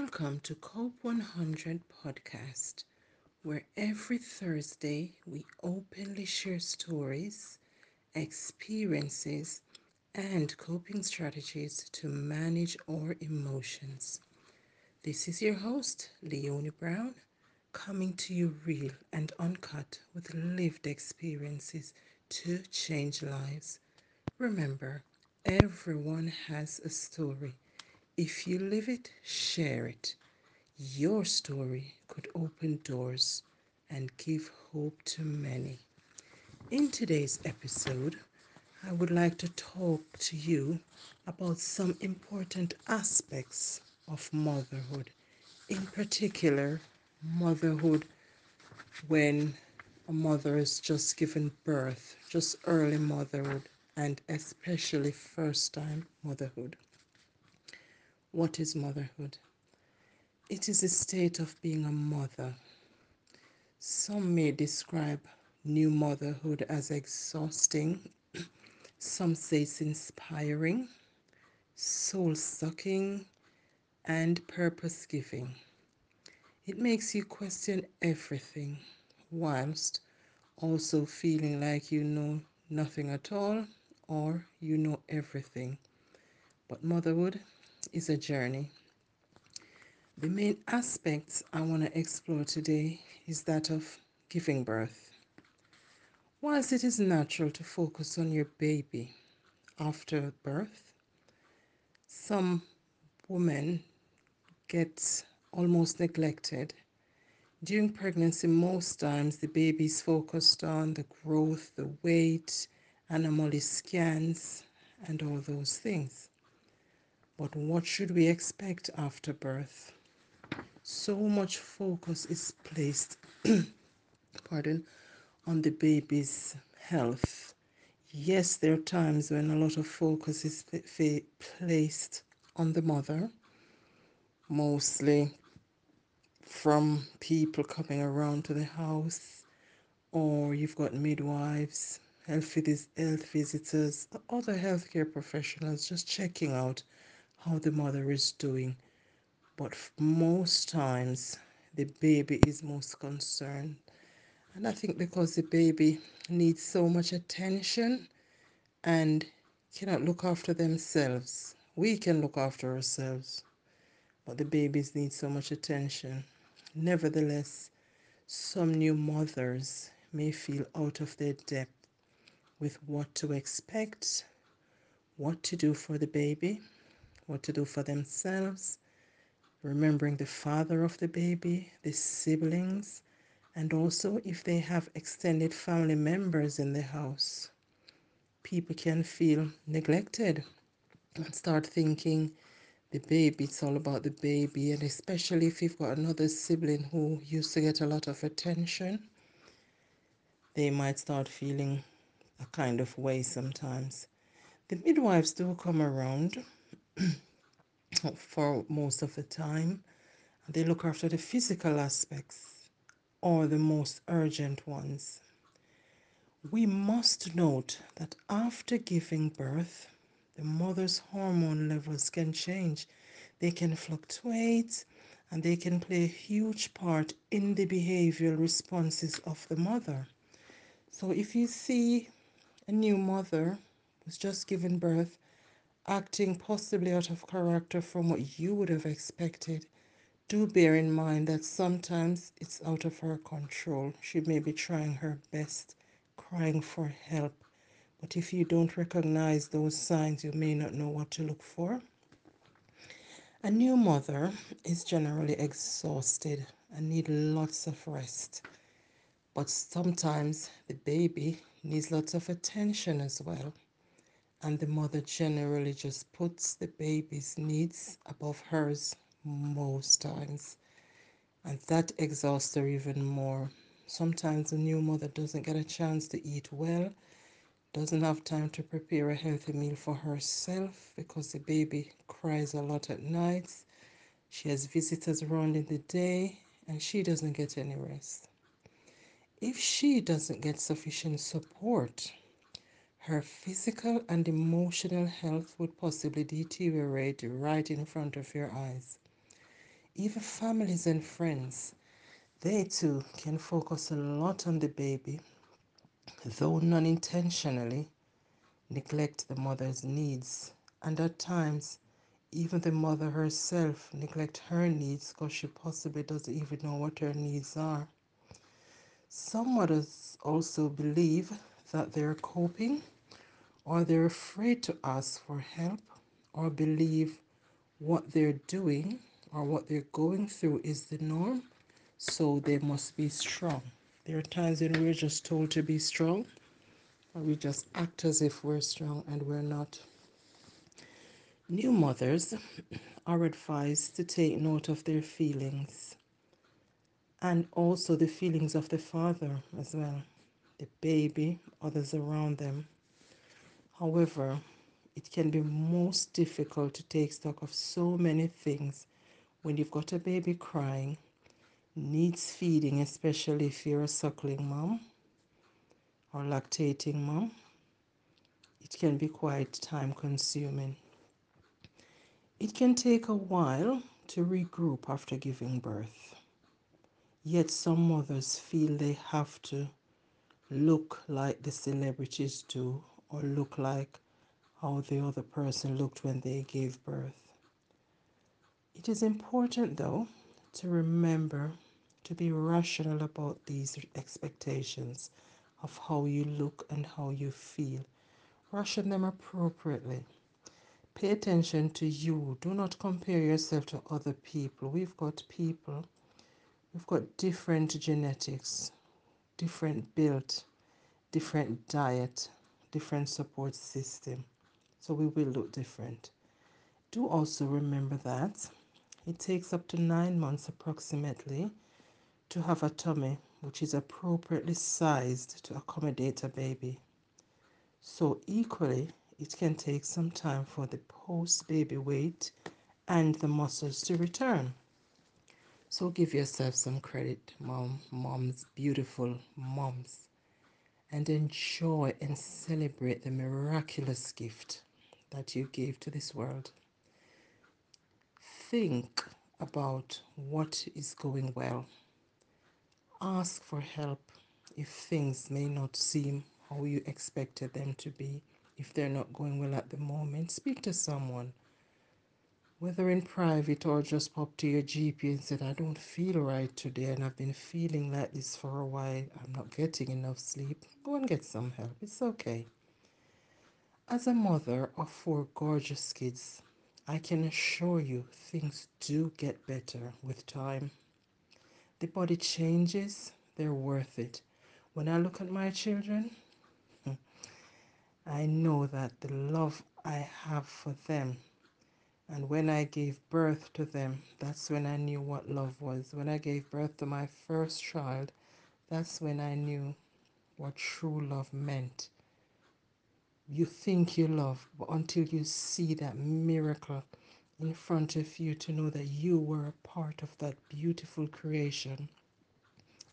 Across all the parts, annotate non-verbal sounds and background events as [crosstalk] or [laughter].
Welcome to COPE 100 podcast, where every Thursday we openly share stories, experiences, and coping strategies to manage our emotions. This is your host, Leonie Brown, coming to you real and uncut with lived experiences to change lives. Remember, everyone has a story. If you live it, share it. Your story could open doors and give hope to many. In today's episode, I would like to talk to you about some important aspects of motherhood, in particular, motherhood when a mother is just given birth, just early motherhood, and especially first time motherhood. What is motherhood? It is a state of being a mother. Some may describe new motherhood as exhausting, [clears throat] some say it's inspiring, soul sucking, and purpose giving. It makes you question everything, whilst also feeling like you know nothing at all or you know everything. But motherhood is a journey. The main aspects I want to explore today is that of giving birth. Whilst it is natural to focus on your baby after birth, some women get almost neglected. During pregnancy, most times the baby is focused on the growth, the weight, anomaly scans, and all those things. But what should we expect after birth? So much focus is placed, [clears throat] pardon, on the baby's health. Yes, there are times when a lot of focus is placed on the mother, mostly from people coming around to the house, or you've got midwives, health, health visitors, other healthcare professionals just checking out how the mother is doing. But most times, the baby is most concerned. And I think because the baby needs so much attention and cannot look after themselves. We can look after ourselves, but the babies need so much attention. Nevertheless, some new mothers may feel out of their depth with what to expect, what to do for the baby, what to do for themselves, remembering the father of the baby, the siblings, and also if they have extended family members in the house. People can feel neglected and start thinking the baby, it's all about the baby, and especially if you've got another sibling who used to get a lot of attention, they might start feeling a kind of way sometimes. The midwives do come around [gasps] for most of the time. They look after the physical aspects or the most urgent ones. We must note that after giving birth, the mother's hormone levels can change. They can fluctuate and they can play a huge part in the behavioral responses of the mother. So if you see a new mother who's just given birth acting possibly out of character from what you would have expected, do bear in mind that sometimes it's out of her control. She may be trying her best, crying for help, but if you don't recognize those signs, you may not know what to look for. A new mother is generally exhausted and need lots of rest. But sometimes the baby needs lots of attention as well. And the mother generally just puts the baby's needs above hers most times. And that exhausts her even more. Sometimes the new mother doesn't get a chance to eat well doesn't have time to prepare a healthy meal for herself because the baby cries a lot at nights. She has visitors around in the day and she doesn't get any rest. If she doesn't get sufficient support, her physical and emotional health would possibly deteriorate right in front of your eyes. even families and friends, they too can focus a lot on the baby, though non intentionally neglect the mother's needs. And at times, even the mother herself neglect her needs because she possibly doesn't even know what her needs are. Some mothers also believe that they're coping or they're afraid to ask for help or believe what they're doing or what they're going through is the norm, so they must be strong. There are times when we're just told to be strong, or we just act as if we're strong and we're not. New mothers [clears throat] are advised to take note of their feelings and also the feelings of the father as well, the baby, others around them. However, it can be most difficult to take stock of so many things when you've got a baby crying, needs feeding, especially if you're a suckling mom or lactating mom. It can be quite time consuming. It can take a while to regroup after giving birth. Yet some mothers feel they have to look like the celebrities do or look like how the other person looked when they gave birth. It is important, though, to remember to be rational about these expectations of how you look and how you feel. Ration them appropriately. Pay attention to you. Do not compare yourself to other people. We've got people, we've got different genetics, different build, different diet, different support system. So we will look different. Do also remember that it takes up to nine months approximately to have a tummy which is appropriately sized to accommodate a baby. So, equally, it can take some time for the post baby weight and the muscles to return. So, give yourself some credit, mom, moms, beautiful moms, and enjoy and celebrate the miraculous gift that you gave to this world. Think about what is going well. Ask for help if things may not seem how you expected them to be. If they're not going well at the moment, speak to someone, whether in private or just pop to your GP and said, I don't feel right today and I've been feeling like this for a while. I'm not getting enough sleep. Go and get some help. It's okay. As a mother of four gorgeous kids, I can assure you things do get better with time. The body changes, they're worth it. When I look at my children, [laughs] I know that the love I have for them, and when I gave birth to them, that's when I knew what love was. When I gave birth to my first child, that's when I knew what true love meant. You think you love, but until you see that miracle in front of you to know that you were a part of that beautiful creation,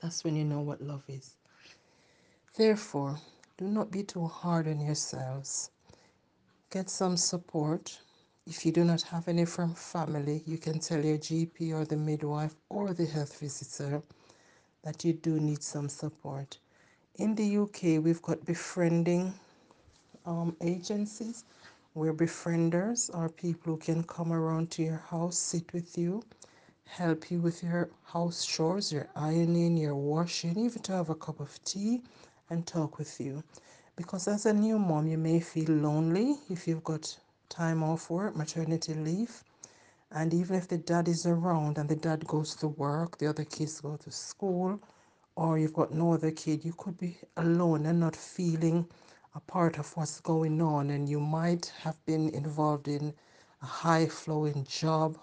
that's when you know what love is. Therefore, do not be too hard on yourselves. Get some support. If you do not have any from family, you can tell your GP or the midwife or the health visitor that you do need some support. In the UK, we've got befriending um, agencies where befrienders are people who can come around to your house, sit with you, help you with your house chores, your ironing, your washing, even to have a cup of tea and talk with you. Because as a new mom, you may feel lonely if you've got time off work, maternity leave. And even if the dad is around and the dad goes to work, the other kids go to school, or you've got no other kid, you could be alone and not feeling a part of what's going on. And you might have been involved in a high flowing job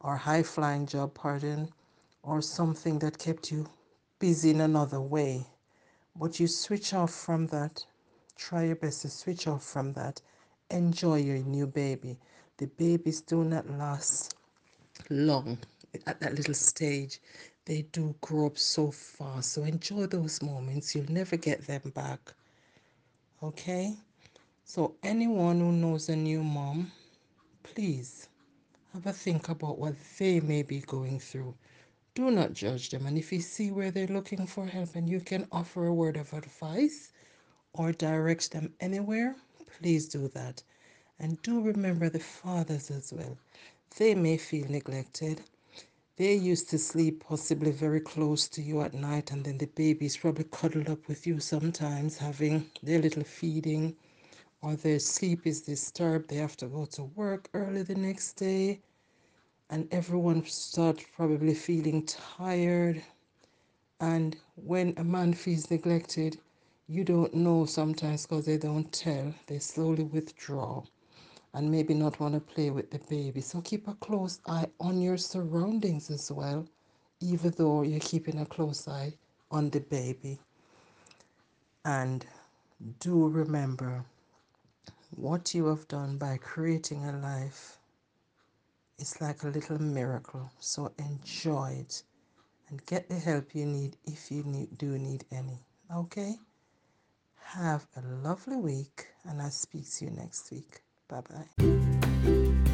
or high flying job, pardon, or something that kept you busy in another way. But you switch off from that. Try your best to switch off from that. Enjoy your new baby. The babies do not last long at that little stage. They do grow up so fast. So enjoy those moments. You'll never get them back. Okay? So, anyone who knows a new mom, please Have a think about what they may be going through. Do not judge them. And if you see where they're looking for help and you can offer a word of advice or direct them anywhere, please do that. And do remember the fathers as well. They may feel neglected. They used to sleep possibly very close to you at night, and then the baby's probably cuddled up with you sometimes, having their little feeding, or their sleep is disturbed. They have to go to work early the next day, and everyone starts probably feeling tired. And when a man feels neglected, you don't know sometimes because they don't tell, they slowly withdraw and maybe not want to play with the baby. So keep a close eye on your surroundings as well, even though you're keeping a close eye on the baby. And do remember what you have done by creating a life is like a little miracle. So enjoy it and get the help you need if you need, do need any. Okay? Have a lovely week and I'll speak to you next week. Bye bye.